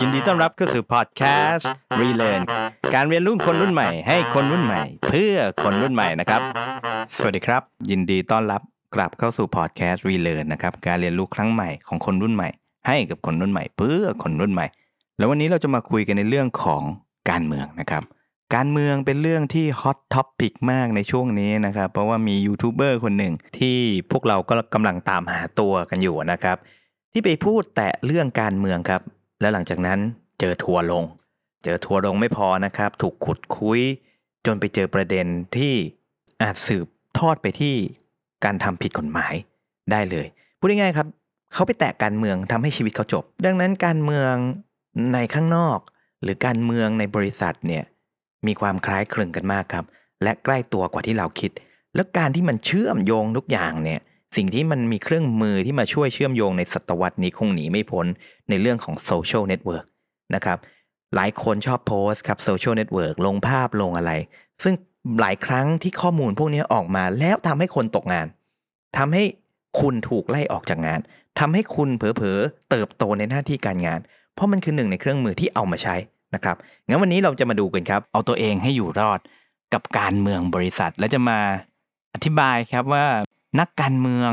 ยินดีต้อนรับก็คือพอดแคสต์ Relearn การเรียนรู้คนรุ่นใหม่ ให้คนรุ่นใหม่ เพื่อคนรุ่นใหม่นะครับ สวัสดีครับ ยินดีต้อนรับกลับเข้าสู่พอดแคสต์ Relearn นะครับการเรียนรู้ครั้งใหม่ของคนรุ่นใหม่ ให้กับคนรุ่นใหม่ เพื่อคนรุ่นใหม่ แล้ววันนี้เราจะมาคุยกันในเรื่องของการเมืองนะครับการเมืองเป็นเรื่องที่ hot topic มากในช่วงนี้นะครับ เพราะว่ามียูทูบเบอร์คนหนึ่งที่พวกเราก็กำลังตามหาตัวกันอยู่นะครับ ที่ไปพูดแตะเรื่องการเมืองครับ แล้วหลังจากนั้นเจอทัวร์ลง เจอทัวร์ลงไม่พอนะครับ ถูกขุดคุย จนไปเจอประเด็นที่อาจสืบทอดไปที่การทำผิดกฎหมายได้เลย พูดง่ายๆครับ เขาไปแตะการเมืองทำให้ชีวิตเขาจบ ดังนั้นการเมืองในข้างนอก หรือการเมืองในบริษัทเนี่ยมีความคล้ายคลึงกันมากครับ และใกล้ตัวกว่าที่เราคิด แล้วการที่มันเชื่อมโยงทุกอย่างเนี่ย สิ่งที่มันมีเครื่องมือที่มาช่วยเชื่อมโยงในศตวรรษนี้คงหนีไม่พ้นในเรื่องของโซเชียลเน็ตเวิร์กนะครับหลายคนชอบโพสต์ครับโซเชียลเน็ตเวิร์กลงภาพลงอะไร ซึ่งหลายครั้งที่ข้อมูลพวกนี้ออกมาแล้วทำให้คนตกงาน ทำให้คุณถูกไล่ออกจากงาน ทำให้คุณเผลอๆเติบโตในหน้าที่การงาน เพราะมันคือหนึ่งในเครื่องมือที่เอามาใช้นะครับ งั้นวันนี้เราจะมาดูกันครับ เอาตัวเองให้อยู่รอดกับการเมืองบริษัท และจะมาอธิบายครับว่า นักการเมือง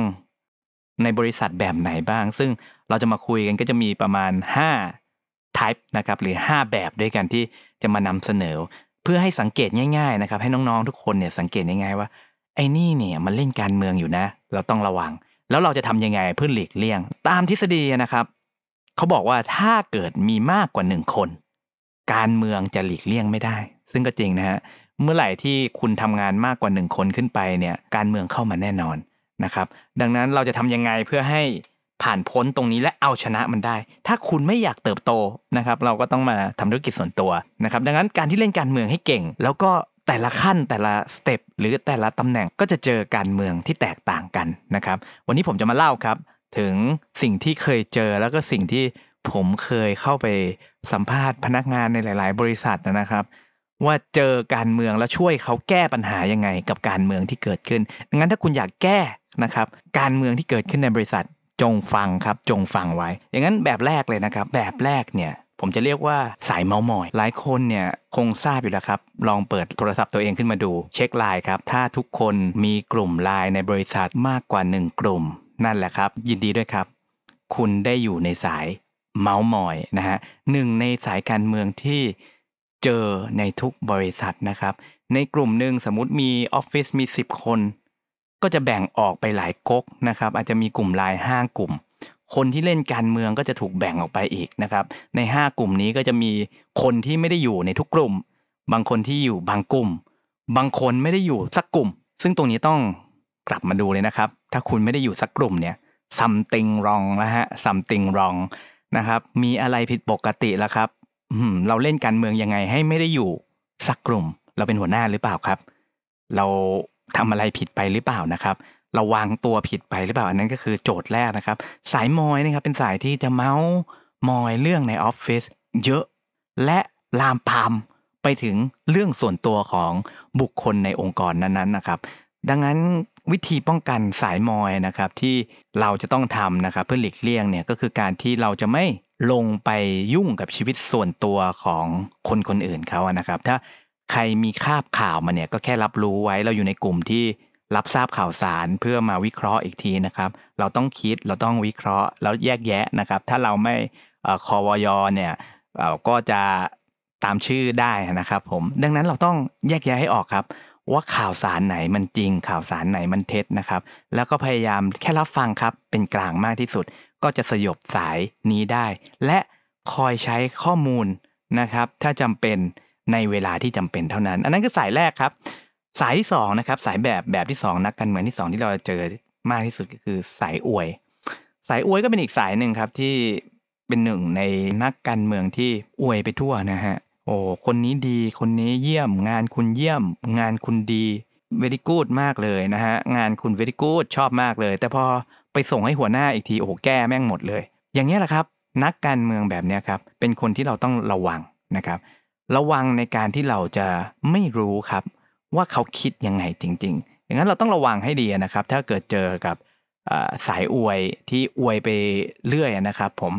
ในบริษัทแบบไหนบ้าง ซึ่งเราจะมาคุยกันก็จะมีประมาณ 5 type นะครับหรือ 5 แบบด้วยกันที่จะมานำเสนอ เพื่อให้สังเกตง่ายๆนะครับให้น้องๆทุกคนเนี่ยสังเกตง่ายๆว่าไอ้นี่เนี่ยมันเล่นการเมืองอยู่นะ เราต้องระวัง แล้วเราจะทำยังไงเพื่อหลีกเลี่ยง ตามทฤษฎีนะครับเขาบอกว่าถ้าเกิดมีมากกว่าหนึ่งคน การเมืองจะหลีกเลี่ยงไม่ได้ ซึ่งก็จริงนะฮะเมื่อไหร่ที่คุณทำงานมากกว่าหนึ่งคนขึ้นไปเนี่ยการเมืองเข้ามาแน่นอน นะครับ ดังนั้นเราจะทำยังไงเพื่อให้ผ่านพ้นตรงนี้และเอาชนะมันได้ ถ้าคุณไม่อยากเติบโตนะครับ เราก็ต้องมาทำธุรกิจส่วนตัวนะครับ ดังนั้นการที่เล่นการเมืองให้เก่ง แล้วก็แต่ละขั้นแต่ละสเต็ปหรือแต่ละตำแหน่งก็จะเจอการเมืองที่แตกต่างกันนะครับ วันนี้ผมจะมาเล่าครับ ถึงสิ่งที่เคยเจอแล้วก็สิ่งที่ผมเคยเข้าไปสัมภาษณ์พนักงานในหลาย ๆ บริษัทนะครับ ว่าเจอการเมืองแล้วช่วยเขาแก้ปัญหายังไงกับการเมืองที่เกิดขึ้นดังนั้นถ้าคุณอยากแก้ นะครับการเมืองที่เกิดขึ้นในบริษัทจงฟังครับจงฟังไว้ อย่างนั้นแบบแรกเลยนะครับ แบบแรกเนี่ยผมจะเรียกว่าสายเมามอย หลายคนเนี่ยคงทราบอยู่แล้วครับ ลองเปิดโทรศัพท์ตัวเองขึ้นมาดูเช็คไลน์ครับ ถ้าทุกคนมีกลุ่มไลน์ในบริษัทมากกว่า 1 กลุ่ม นั่นแหละครับ ยินดีด้วยครับ คุณได้อยู่ในสายเมาส์มอยนะฮะหนึ่งในสายการเมืองที่เจอในทุกบริษัทนะครับ ในกลุ่มหนึ่งสมมติมีออฟฟิศมี 10 คน ก็จะแบ่งออกไปหลายก๊กนะครับอาจจะมีกลุ่มลน์ห้ากลุ่ม คนที่เล่นการเมืองก็จะถูกแบ่งออกไปอีกนะครับใน 5 กลุ่มนี้ก็จะมีคนที่ไม่ได้อยู่ในทุกกลุ่ม บางคนที่อยู่บางกลุ่ม บางคนไม่ได้อยู่สักกลุ่ม ซึ่งตรงนี้ต้องกลับมาดูเลยนะครับ ถ้าคุณไม่ได้อยู่สักกลุ่มเนี่ย something wrong แล้วฮะ something wrong นะครับมีอะไรผิดปกติแล้วครับเราเล่นการเมืองยังไงให้ไม่ได้อยู่สักกลุ่ม เราเป็นหัวหน้าหรือเปล่าครับ เรา ทำอะไรผิดไปหรือเปล่านะครับเราวางตัวผิดไปหรือเปล่าอันนั้นก็คือโจทย์แรกนะครับ สายมอยนะครับเป็นสายที่จะเมาส์มอยเรื่องในออฟฟิศเยอะ และลามปามไปถึงเรื่องส่วนตัวของบุคคลในองค์กรนั้นๆนะครับ ดังนั้นวิธีป้องกันสายมอยนะครับที่เราจะต้องทำนะครับเพื่อหลีกเลี่ยงเนี่ยก็คือการที่เราจะไม่ลงไปยุ่งกับชีวิตส่วนตัวของคนคนอื่นเขานะครับ ถ้า ใครมีคาบข่าวมาเนี่ยก็แค่รับรู้ไว้เราอยู่ในกลุ่มที่รับทราบข่าวสารเพื่อมาวิเคราะห์อีกทีนะครับ เราต้องคิดเราต้องวิเคราะห์แล้วแยกแยะนะครับ ถ้าเราไม่คอวยเนี่ยก็จะตามชื่อได้นะครับผมดังนั้นเราต้องแยกแยะให้ออกครับ ว่าข่าวสารไหนมันจริง ข่าวสารไหนมันเท็จนะครับ แล้วก็พยายามแค่รับฟังครับเป็นกลางมากที่สุด ก็จะสยบสายนี้ได้ และคอยใช้ข้อมูลนะครับ ถ้าจำเป็น ในเวลาที่จำเป็นเท่านั้น อันนั้นคือสายแรกครับ สายที่2นะครับสายแบบแบบที่ 2 นักการเมืองที่ 2 ที่เราเจอมากที่สุดก็คือสายอวย สายอวยก็เป็นอีกสายหนึ่งครับที่เป็นหนึ่งในนักการเมืองที่อวยไปทั่วนะฮะโอ้คนนี้ดีคนนี้เยี่ยม งานคุณเยี่ยม งานคุณดีเวดีกูดมากเลยนะฮะงานคุณเวดีกูดชอบมากเลย แต่พอไปส่งให้หัวหน้าอีกทีโอ้โหแก้แม่งหมดเลย อย่างนี้แหละครับ นักการเมืองแบบนี้ครับเป็นคนที่เราต้องระวังนะครับ ระวังในการที่เราจะไม่รู้ครับว่าเขาคิดยังไงจริง ๆ อย่างนั้นเราต้องระวังให้ดีนะครับ ถ้าเกิดเจอกับสายอวยที่อวยไปเรื่อยนะครับผม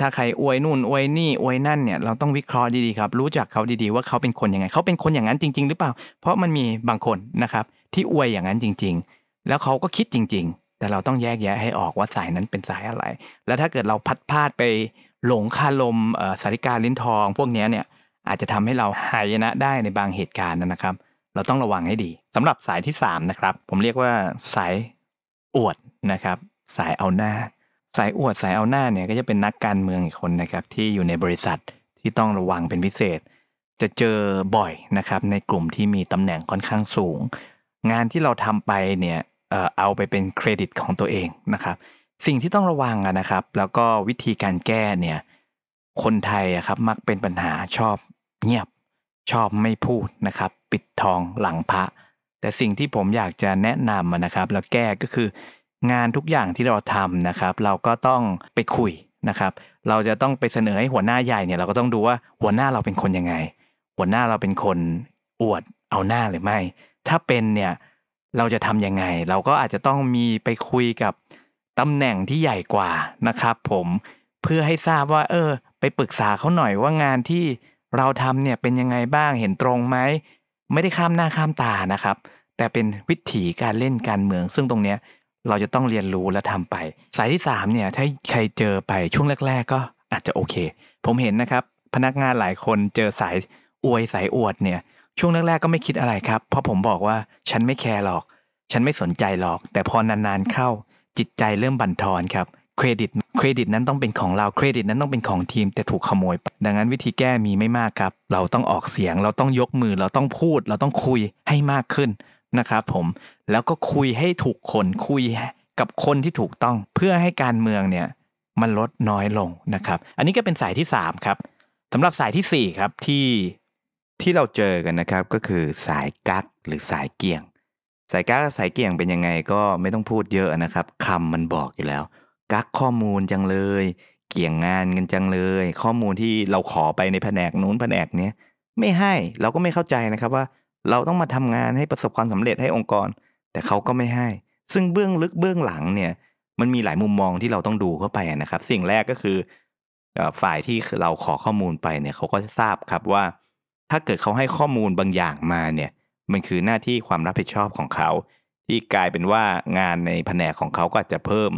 ถ้าใครอวยนู่นอวยนี่อวยนั่นเนี่ยเราต้องวิเคราะห์ดีๆครับ รู้จักเขาดีๆว่าเขาเป็นคนยังไง เขาเป็นคนอย่างนั้นจริง ๆ หรือเปล่า เพราะมันมีบางคนนะครับ ที่อวยอย่างนั้นจริง ๆ แล้วเขาก็คิดจริง ๆ แต่เราต้องแยกแยะให้ออกว่าสายนั้นเป็นสายอะไร แล้วถ้าเกิดเราพัดพลาดไปหลงคาลมสาริกาลิ้นทอง พวกนี้เนี่ย อาจจะทำให้เราหายนะได้ในบางเหตุการณ์นะครับ เราต้องระวังให้ดีสำหรับสายที่3นะครับผมเรียกว่าสายอวดนะครับ สายเอาหน้า สายอวดสายเอาหน้าเนี่ยก็จะเป็นนักการเมืองอีกคนนะครับที่อยู่ในบริษัทที่ต้องระวังเป็นพิเศษ จะเจอบ่อยนะครับในกลุ่มที่มีตำแหน่งค่อนข้างสูง งานที่เราทำไปเนี่ยเออเอาไปเป็นเครดิตของตัวเองนะครับสิ่งที่ต้องระวังนะครับ แล้วก็วิธีการแก้เนี่ยคนไทยครับมักเป็นปัญหาชอบ เงียบ ชอบไม่พูดนะครับ ปิดทองหลังพระ แต่สิ่งที่ผมอยากจะแนะนำนะครับ แล้วแก้ก็คืองานทุกอย่างที่เราทำนะครับ เราก็ต้องไปคุยนะครับ เราจะต้องไปเสนอให้หัวหน้าใหญ่เนี่ยเราก็ต้องดูว่าหัวหน้าเราเป็นคนยังไง หัวหน้าเราเป็นคนอวดเอาหน้าหรือไม่ ถ้าเป็นเนี่ยเราจะทำยังไง เราก็อาจจะต้องมีไปคุยกับตำแหน่งที่ใหญ่กว่านะครับ ผมเพื่อให้ทราบว่า เออ ไปปรึกษาเขาหน่อยว่างานที่ เราทำเนี่ยเป็นยังไงบ้างเห็นตรงไหมไม่ได้ข้ามหน้าข้ามตานะครับ แต่เป็นวิถีการเล่นการเมือง ซึ่งตรงเนี้ยเราจะต้องเรียนรู้และทำไป สายที่3เนี่ยถ้าใครเจอไปช่วงแรก ๆ ก็อาจจะโอเค ผมเห็นนะครับ พนักงานหลายคนเจอสายอวยสายอวดเนี่ย ช่วงแรกๆก็ไม่คิดอะไรครับ เพราะผมบอกว่าฉันไม่แคร์หรอก ฉันไม่สนใจหรอก แต่พอนานๆเข้าจิตใจเริ่มบั่นทอนครับ เครดิตเครดิตนั้นต้องเป็นของเราเครดิตนั้นต้องเป็นของทีมแต่ถูกขโมย ดังนั้นวิธีแก้มีไม่มากครับ เราต้องออกเสียง เราต้องยกมือเราต้องพูด เราต้องคุยให้มากขึ้นนะครับผมแล้วก็คุยให้ถูกคนคุยกับคนที่ถูกต้องเพื่อให้การเมืองเนี่ยมันลดน้อยลงนะครับ อันนี้ก็เป็นสายที่ 3 ครับสำหรับสายที่ 4 ครับที่ที่เราเจอกันนะครับก็คือสายกักหรือสายเกี่ยง สายกักสายเกี่ยงเป็นยังไงก็ไม่ต้องพูดเยอะนะครับคำมันบอกอยู่แล้ว กักข้อมูลจังเลย เกี่ยงงานกันจังเลย ข้อมูลที่เราขอไปในแผนกนู้นแผนกนี้ไม่ให้เราก็ไม่เข้าใจนะครับว่า เราต้องมาทำงานให้ประสบความสำเร็จให้องค์กร แต่เขาก็ไม่ให้ ซึ่งเบื้องลึกเบื้องหลังเนี่ยมันมีหลายมุมมองที่เราต้องดูเข้าไปนะครับ สิ่งแรกก็คือฝ่ายที่เราขอข้อมูลไปเนี่ยเขาก็ทราบครับว่า ถ้าเกิดเขาให้ข้อมูลบางอย่างมาเนี่ยมันคือหน้าที่ความรับผิดชอบของเขา ที่กลายเป็นว่างานในแผนกของเขาก็จะเพิ่ม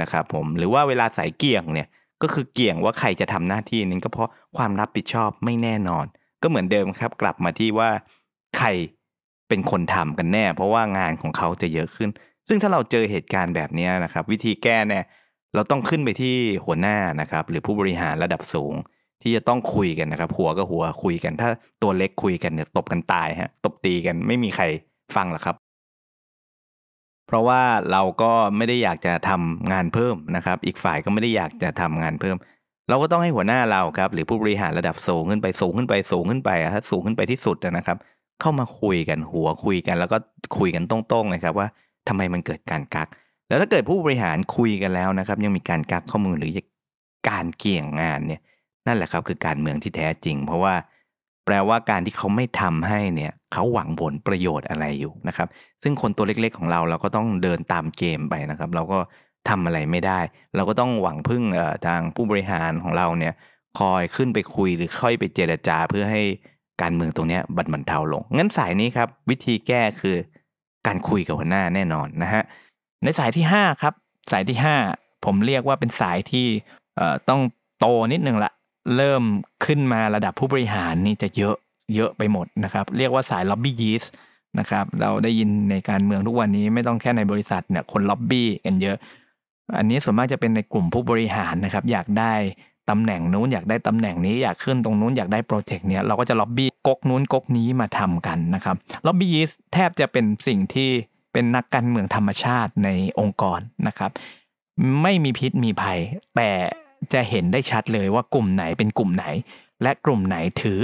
นะครับผมหรือว่าเวลาใส่เกี่ยงเนี่ยก็คือเกี่ยงว่าใครจะทำหน้าที่นั้นก็เพราะความรับผิดชอบไม่แน่นอน ก็เหมือนเดิมครับกลับมาที่ว่าใครเป็นคนทำกันแน่ เพราะว่างานของเขาจะเยอะขึ้น ซึ่งถ้าเราเจอเหตุการณ์แบบนี้นะครับ วิธีแก้เนี่ยเราต้องขึ้นไปที่หัวหน้านะครับ หรือผู้บริหารระดับสูง ที่จะต้องคุยกันนะครับ หัวกับหัวคุยกัน ถ้าตัวเล็กคุยกันเนี่ยตบกันตายฮะตบตีกันไม่มีใครฟังหรอกครับ เพราะว่าเราก็ไม่ได้อยากจะทำงานเพิ่มนะครับ อีกฝ่ายก็ไม่ได้อยากจะทำงานเพิ่ม เราก็ต้องให้หัวหน้าเราครับ หรือผู้บริหารระดับสูงขึ้นไปสูงขึ้นไปสูงขึ้นไปถ้าสูงขึ้นไปที่สุดนะครับ เข้ามาคุยกันหัวคุยกัน แล้วก็คุยกันตรงๆเลยครับว่าทำไมมันเกิดการกัก แล้วถ้าเกิดผู้บริหารคุยกันแล้วนะครับ ยังมีการกักข้อมูลหรือการเกี่ยงงานเนี่ยนั่นแหละครับคือการเมืองที่แท้จริง เพราะว่า แปลว่าการที่เขาไม่ทำให้เนี่ยเขาหวังผลประโยชน์อะไรอยู่นะครับ ซึ่งคนตัวเล็กๆของเราเราก็ต้องเดินตามเกมไปนะครับ เราก็ทำอะไรไม่ได้ เราก็ต้องหวังพึ่งทางผู้บริหารของเราเนี่ยคอยขึ้นไปคุยหรือค่อยไปเจรจาเพื่อให้การเมืองตรงนี้บัดบันเทาลง งั้นสายนี้ครับ วิธีแก้คือการคุยกับหัวหน้าแน่นอนนะฮะในสายที่ 5 ครับ สายที่ 5 ผมเรียกว่าเป็นสายที่ต้องโตนิดนึงละ เริ่มขึ้นมาระดับผู้บริหารนี่จะเยอะเยอะไปหมดนะครับ เรียกว่าสายล็อบบี้ยีสนะครับเราได้ยินในการเมืองทุกวันนี้ไม่ต้องแค่ในบริษัทเนี่ยคนล็อบบี้กันเยอะ อันนี้ส่วนมากจะเป็นในกลุ่มผู้บริหารนะครับ อยากได้ตำแหน่งนู้นอยากได้ตำแหน่งนี้อยากขึ้นตรงนู้นอยากได้โปรเจกต์เนี้ยเราก็จะล็อบบี้ก๊กนู้นก๊กนี้มาทำกันนะครับล็อบบี้ยิสแทบจะเป็นสิ่งที่เป็นนักการเมืองธรรมชาติในองค์กรนะครับ ไม่มีพิษมีภัย แต่ จะเห็นได้ชัดเลยว่ากลุ่มไหนเป็นกลุ่มไหน และกลุ่มไหนถือ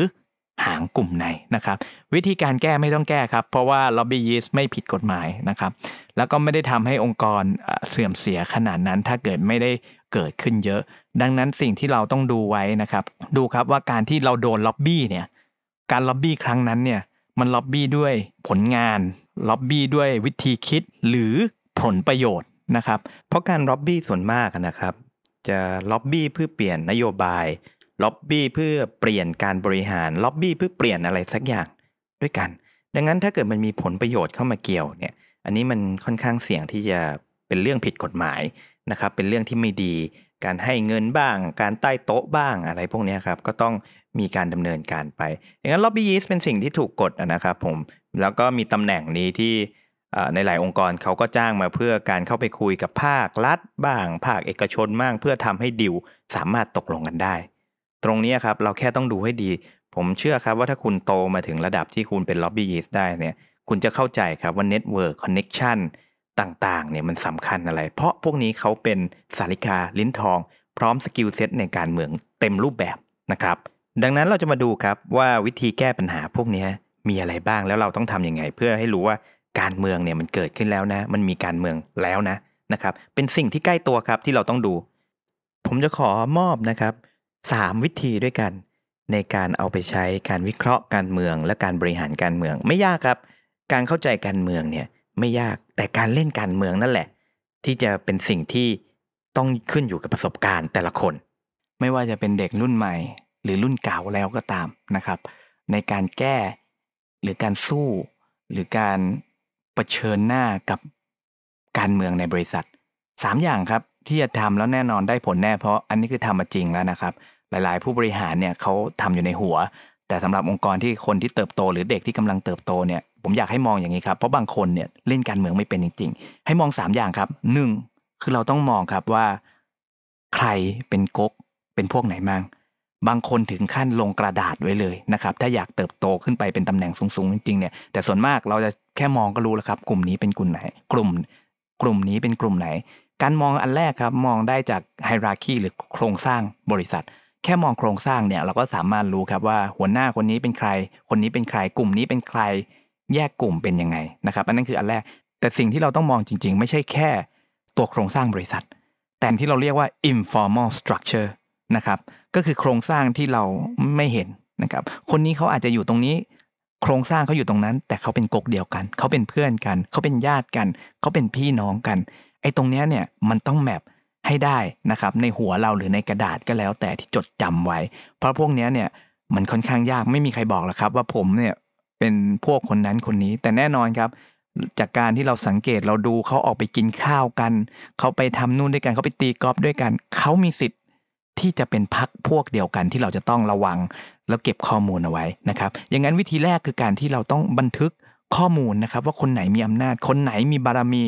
หางกลุ่มไหนนะครับ วิธีการแก้ไม่ต้องแก้ครับ เพราะว่าล็อบบี้ยิสไม่ผิดกฎหมายนะครับ แล้วก็ไม่ได้ทำให้องค์กรเสื่อมเสียขนาดนั้น ถ้าเกิดไม่ได้เกิดขึ้นเยอะ ดังนั้นสิ่งที่เราต้องดูไว้นะครับ ดูครับว่าการที่เราโดนล็อบบี้เนี่ยการล็อบบี้ครั้งนั้นเนี่ยมันล็อบบี้ด้วยผลงานล็อบบี้ด้วยวิธีคิดหรือผลประโยชน์นะครับ เพราะการล็อบบี้ส่วนมากนะครับ จะล็อบบี้เพื่อเปลี่ยนนโยบาย ล็อบบี้เพื่อเปลี่ยนการบริหาร ล็อบบี้เพื่อเปลี่ยนอะไรสักอย่างด้วยกัน ดังนั้นถ้าเกิดมันมีผลประโยชน์เข้ามาเกี่ยวเนี่ย อันนี้มันค่อนข้างเสี่ยงที่จะเป็นเรื่องผิดกฎหมายนะครับ เป็นเรื่องที่ไม่ดี การให้เงินบ้าง การใต้โต๊ะบ้างอะไรพวกนี้ครับ ก็ต้องมีการดำเนินการไปอย่างนั้นล็อบบี้ยิสเป็นสิ่งที่ถูกกฎนะครับผม แล้วก็มีตำแหน่งนี้ที่ ในหลายองค์กรเขาก็จ้างมาเพื่อการเข้าไปคุยกับภาครัฐบ้าง ภาคเอกชนบ้างเพื่อทำให้ดิวสามารถตกลงกันได้ ตรงนี้ครับเราแค่ต้องดูให้ดี ผมเชื่อครับว่าถ้าคุณโตมาถึงระดับที่คุณเป็น lobbyist ได้เนี่ยคุณจะเข้าใจครับว่า network connection ต่างๆเนี่ยมันสำคัญอะไร เพราะพวกนี้เขาเป็นสาริกาลิ้นทอง พร้อม skill set ในการเมืองเต็มรูปแบบนะครับดังนั้นเราจะมาดูครับว่าวิธีแก้ปัญหาพวกนี้มีอะไรบ้างแล้วเราต้องทำยังไง เพื่อให้รู้ว่า การเมืองเนี่ยมันเกิดขึ้นแล้วนะ มันมีการเมืองแล้วนะนะครับ เป็นสิ่งที่ใกล้ตัวครับที่เราต้องดู ผมจะขอมอบนะครับสามวิธีด้วยกัน ในการเอาไปใช้การวิเคราะห์การเมือง และการบริหารการเมืองไม่ยากครับ การเข้าใจการเมืองเนี่ยไม่ยากแต่การเล่นการเมืองนั่นแหละ ที่จะเป็นสิ่งที่ต้องขึ้นอยู่กับประสบการณ์แต่ละคน ไม่ว่าจะเป็นเด็กรุ่นใหม่ หรือรุ่นเก่าแล้วก็ตามนะครับ ในการแก้หรือการสู้ หรือการ ผชิญหน้ากับการเมืองในบริษัท 3 อย่างครับที่จะทำแล้วแน่นอนได้ผลแน่เพราะอันนี้คือทำมาจริงแล้วนะครับ หลายๆ ผู้บริหารเนี่ยเขาทำอยู่ในหัว แต่สำหรับองค์กรที่คนที่เติบโต หรือเด็กที่กำลังเติบโตเนี่ยผมอยากให้มองอย่างนี้ครับเพราะบางคนเนี่ยเล่นการเมืองไม่เป็นจริง ๆ ให้มอง 3 อย่างครับหนึ่งคือเราต้องมองครับว่า ใครเป็นก๊กเป็นพวกไหนมั่ง บางคนถึงขั้นลงกระดาษไว้เลยนะครับถ้าอยากเติบโตขึ้นไปเป็นตำแหน่งสูงๆจริงๆเนี่ยแต่ส่วนมากเราจะแค่มองก็รู้แล้วครับ กลุ่มนี้เป็นกลุ่มไหน กลุ่มกลุ่มนี้เป็นกลุ่มไหน การมองอันแรกครับมองได้จากไฮรักีหรือโครงสร้างบริษัท แค่มองโครงสร้างเนี่ยเราก็สามารถรู้ครับว่าหัวหน้าคนนี้เป็นใคร คนนี้เป็นใคร กลุ่มนี้เป็นใคร แยกกลุ่มเป็นยังไงนะครับอันนั้นคืออันแรก แต่สิ่งที่เราต้องมองจริง ๆ ไม่ใช่แค่ตัวโครงสร้างบริษัท แต่ที่เราเรียกว่า informal structure นะครับ ก็คือโครงสร้างที่เราไม่เห็นนะครับ คนนี้เขาอาจจะอยู่ตรงนี้ โครงสร้างเขาอยู่ตรงนั้น แต่เขาเป็นกกเดียวกัน เขาเป็นเพื่อนกัน เขาเป็นญาติกัน เขาเป็นพี่น้องกัน ไอ้ตรงเนี้ยเนี่ยมันต้องแมปให้ได้นะครับ ในหัวเราหรือในกระดาษก็แล้ว แต่ที่จดจำไว้ เพราะพวกเนี้ยเนี่ยมันค่อนข้างยากไม่มีใครบอกหรอกครับ ว่าผมเนี่ยเป็นพวกคนนั้นคนนี้ แต่แน่นอนครับจากการที่เราสังเกตเราดูเขาออกไปกินข้าวกัน เขาไปทำนู่นด้วยกันเขาไปตีกอล์ฟด้วยกัน เขามีสิทธิ์ ที่จะเป็นพักพวกเดียวกันที่เราจะต้องระวัง แล้วเก็บข้อมูลเอาไว้นะครับอย่างนั้นวิธีแรกคือการที่เราต้องบันทึกข้อมูลนะครับ ว่าคนไหนมีอำนาจ คนไหนมีบารมี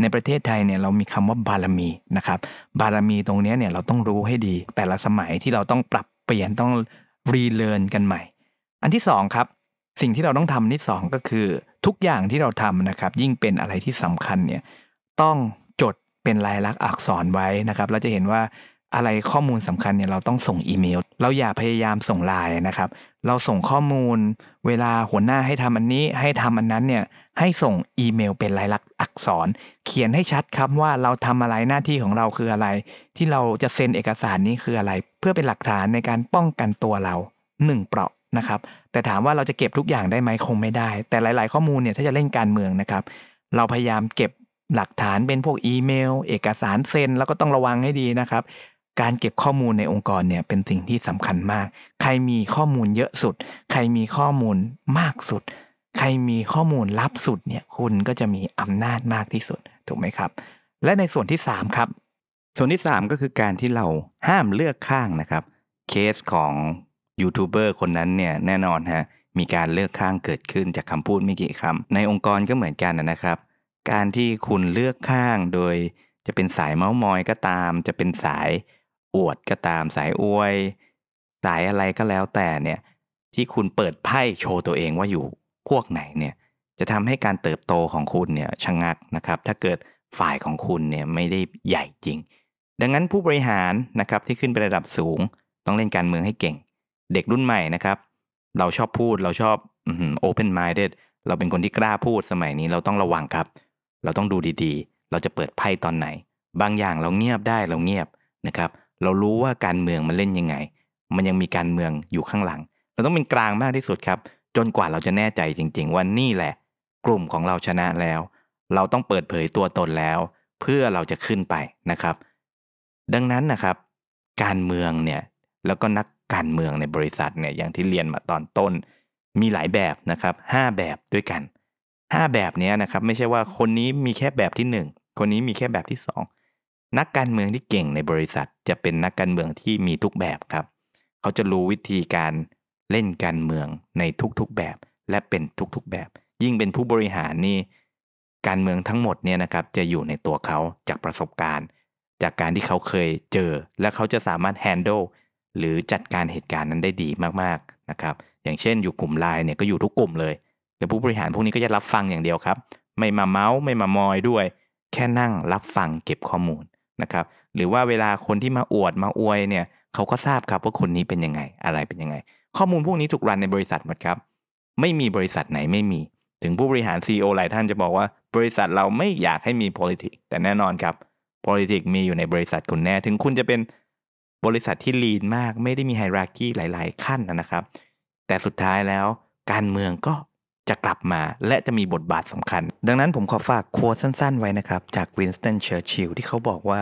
ในประเทศไทยเนี่ยเรามีคำว่าบารมีนะครับ บารมีตรงนี้เนี่ยเราต้องรู้ให้ดี แต่ละสมัยที่เราต้องปรับเปลี่ยนต้องรีเลิร์นกันใหม่ อันที่2ครับสิ่งที่เราต้องทำที่2ก็คือ ทุกอย่างที่เราทำนะครับ ยิ่งเป็นอะไรที่สำคัญเนี่ยต้องจดเป็นลายลักษณ์อักษรไว้นะครับ เราจะเห็นว่า อะไรข้อมูลสำคัญเนี่ยเราต้องส่งอีเมล เราอย่าพยายามส่งไลน์นะครับ เราส่งข้อมูล เวลาหัวหน้าให้ทำอันนี้ให้ทำอันนั้นเนี่ยให้ส่งอีเมลเป็นลายลักษณ์อักษร เขียนให้ชัดครับว่าเราทำอะไรหน้าที่ของเราคืออะไร ที่เราจะเซ็นเอกสารนี้คืออะไร เพื่อเป็นหลักฐานในการป้องกันตัวเราหนึ่งเปราะนะครับ แต่ถามว่าเราจะเก็บทุกอย่างได้ไหมคงไม่ได้ แต่หลาย ๆ ข้อมูลเนี่ยถ้าจะเล่นการเมืองนะครับ เราพยายามเก็บหลักฐานเป็นพวกอีเมล เอกสารเซ็นแล้วก็ต้องระวังให้ดีนะครับ การเก็บข้อมูลในองค์กรเนี่ยเป็นสิ่งที่สำคัญมาก ใครมีข้อมูลเยอะสุด ใครมีข้อมูลมากสุด ใครมีข้อมูลลับสุดเนี่ยคุณก็จะมีอำนาจมากที่สุดถูกไหมครับ และในส่วนที่3ครับส่วนที่ 3 ก็คือการที่เราห้ามเลือกข้างนะครับ เคสของยูทูบเบอร์คนนั้นเนี่ยแน่นอนฮะมีการเลือกข้างเกิดขึ้นจากคำพูดไม่กี่คำในองค์กรก็เหมือนกันนะครับ การที่คุณเลือกข้างโดยจะเป็นสายเมาส์มอยก็ตาม จะเป็นสาย อวดก็ตามสายอวย สายอะไรก็แล้วแต่เนี่ยที่คุณเปิดไพ่โชว์ตัวเองว่าอยู่พวกไหนเนี่ยจะทำให้การเติบโตของคุณเนี่ยชะงงักนะครับ ถ้าเกิดฝ่ายของคุณเนี่ยไม่ได้ใหญ่จริง ดังนั้นผู้บริหารนะครับที่ขึ้นไประดับสูง ต้องเล่นการเมืองให้เก่ง เด็กรุ่นใหม่นะครับ เราชอบพูดเราชอบโอเพนไมเดเราเป็นคนที่กล้าพูดสมัยนี้เราต้องระวังครับ เราต้องดูดีๆ เราจะเปิดไพ่ตอนไหน บางอย่างเราเงียบได้เราเงียบนะครับ เรารู้ว่าการเมืองมันเล่นยังไง มันยังมีการเมืองอยู่ข้างหลัง เราต้องเป็นกลางมากที่สุดครับ จนกว่าเราจะแน่ใจจริง ๆ ว่านี่แหละ กลุ่มของเราชนะแล้ว เราต้องเปิดเผยตัวตนแล้ว เพื่อเราจะขึ้นไปนะครับ ดังนั้นนะครับ การเมืองเนี่ยแล้วก็นักการเมืองในบริษัทเนี่ยอย่างที่เรียนมาตอนต้น มีหลายแบบนะครับห้าแบบด้วยกันห้าแบบนี้นะครับไม่ใช่ว่าคนนี้มีแค่แบบที่หนึ่งคนนี้มีแค่แบบที่สอง นักการเมืองที่เก่งในบริษัทจะเป็นนักการเมืองที่มีทุกแบบครับ เขาจะรู้วิธีการเล่นการเมืองในทุกๆแบบ และเป็นทุกๆแบบ ยิ่งเป็นผู้บริหารนี่การเมืองทั้งหมดเนี่ยนะครับจะอยู่ในตัวเขาจากประสบการณ์ จากการที่เขาเคยเจอ และเขาจะสามารถ handle หรือจัดการเหตุการณ์นั้นได้ดีมากๆนะครับอย่างเช่นอยู่กลุ่มไลน์เนี่ยก็อยู่ทุกกลุ่มเลยแต่ผู้บริหารพวกนี้ก็จะรับฟังอย่างเดียวครับ ไม่มาเมาส์ไม่มามอยด้วย แค่นั่งรับฟังเก็บข้อมูล นะครับหรือว่าเวลาคนที่มาอวดมาอวยเนี่ยเขาก็ทราบครับว่าคนนี้เป็นยังไงอะไรเป็นยังไง ข้อมูลพวกนี้ถูกรันในบริษัทหมดครับ ไม่มีบริษัทไหนไม่มี ถึงผู้บริหาร CEO หลายท่านจะบอกว่าบริษัทเราไม่อยากให้มี politics แต่แน่นอนครับ politics มีอยู่ในบริษัทคุณแน่ ถึงคุณจะเป็นบริษัทที่ lean มาก ไม่ได้มี hierarchy หลาย ๆ ขั้นนะครับ แต่สุดท้ายแล้วการเมืองก็ จะกลับมาและจะมีบทบาทสำคัญ ดังนั้นผมขอฝาก quote สั้นๆ ไว้นะครับ จากวินสตันเชอร์ชิลที่เขาบอกว่า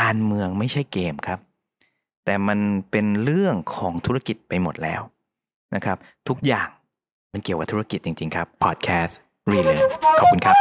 การเมืองไม่ใช่เกมครับ แต่มันเป็นเรื่องของธุรกิจไปหมดแล้วนะครับ ทุกอย่างมันเกี่ยวกับธุรกิจจริงๆครับพอดแคสต์รีเลนขอบคุณครับ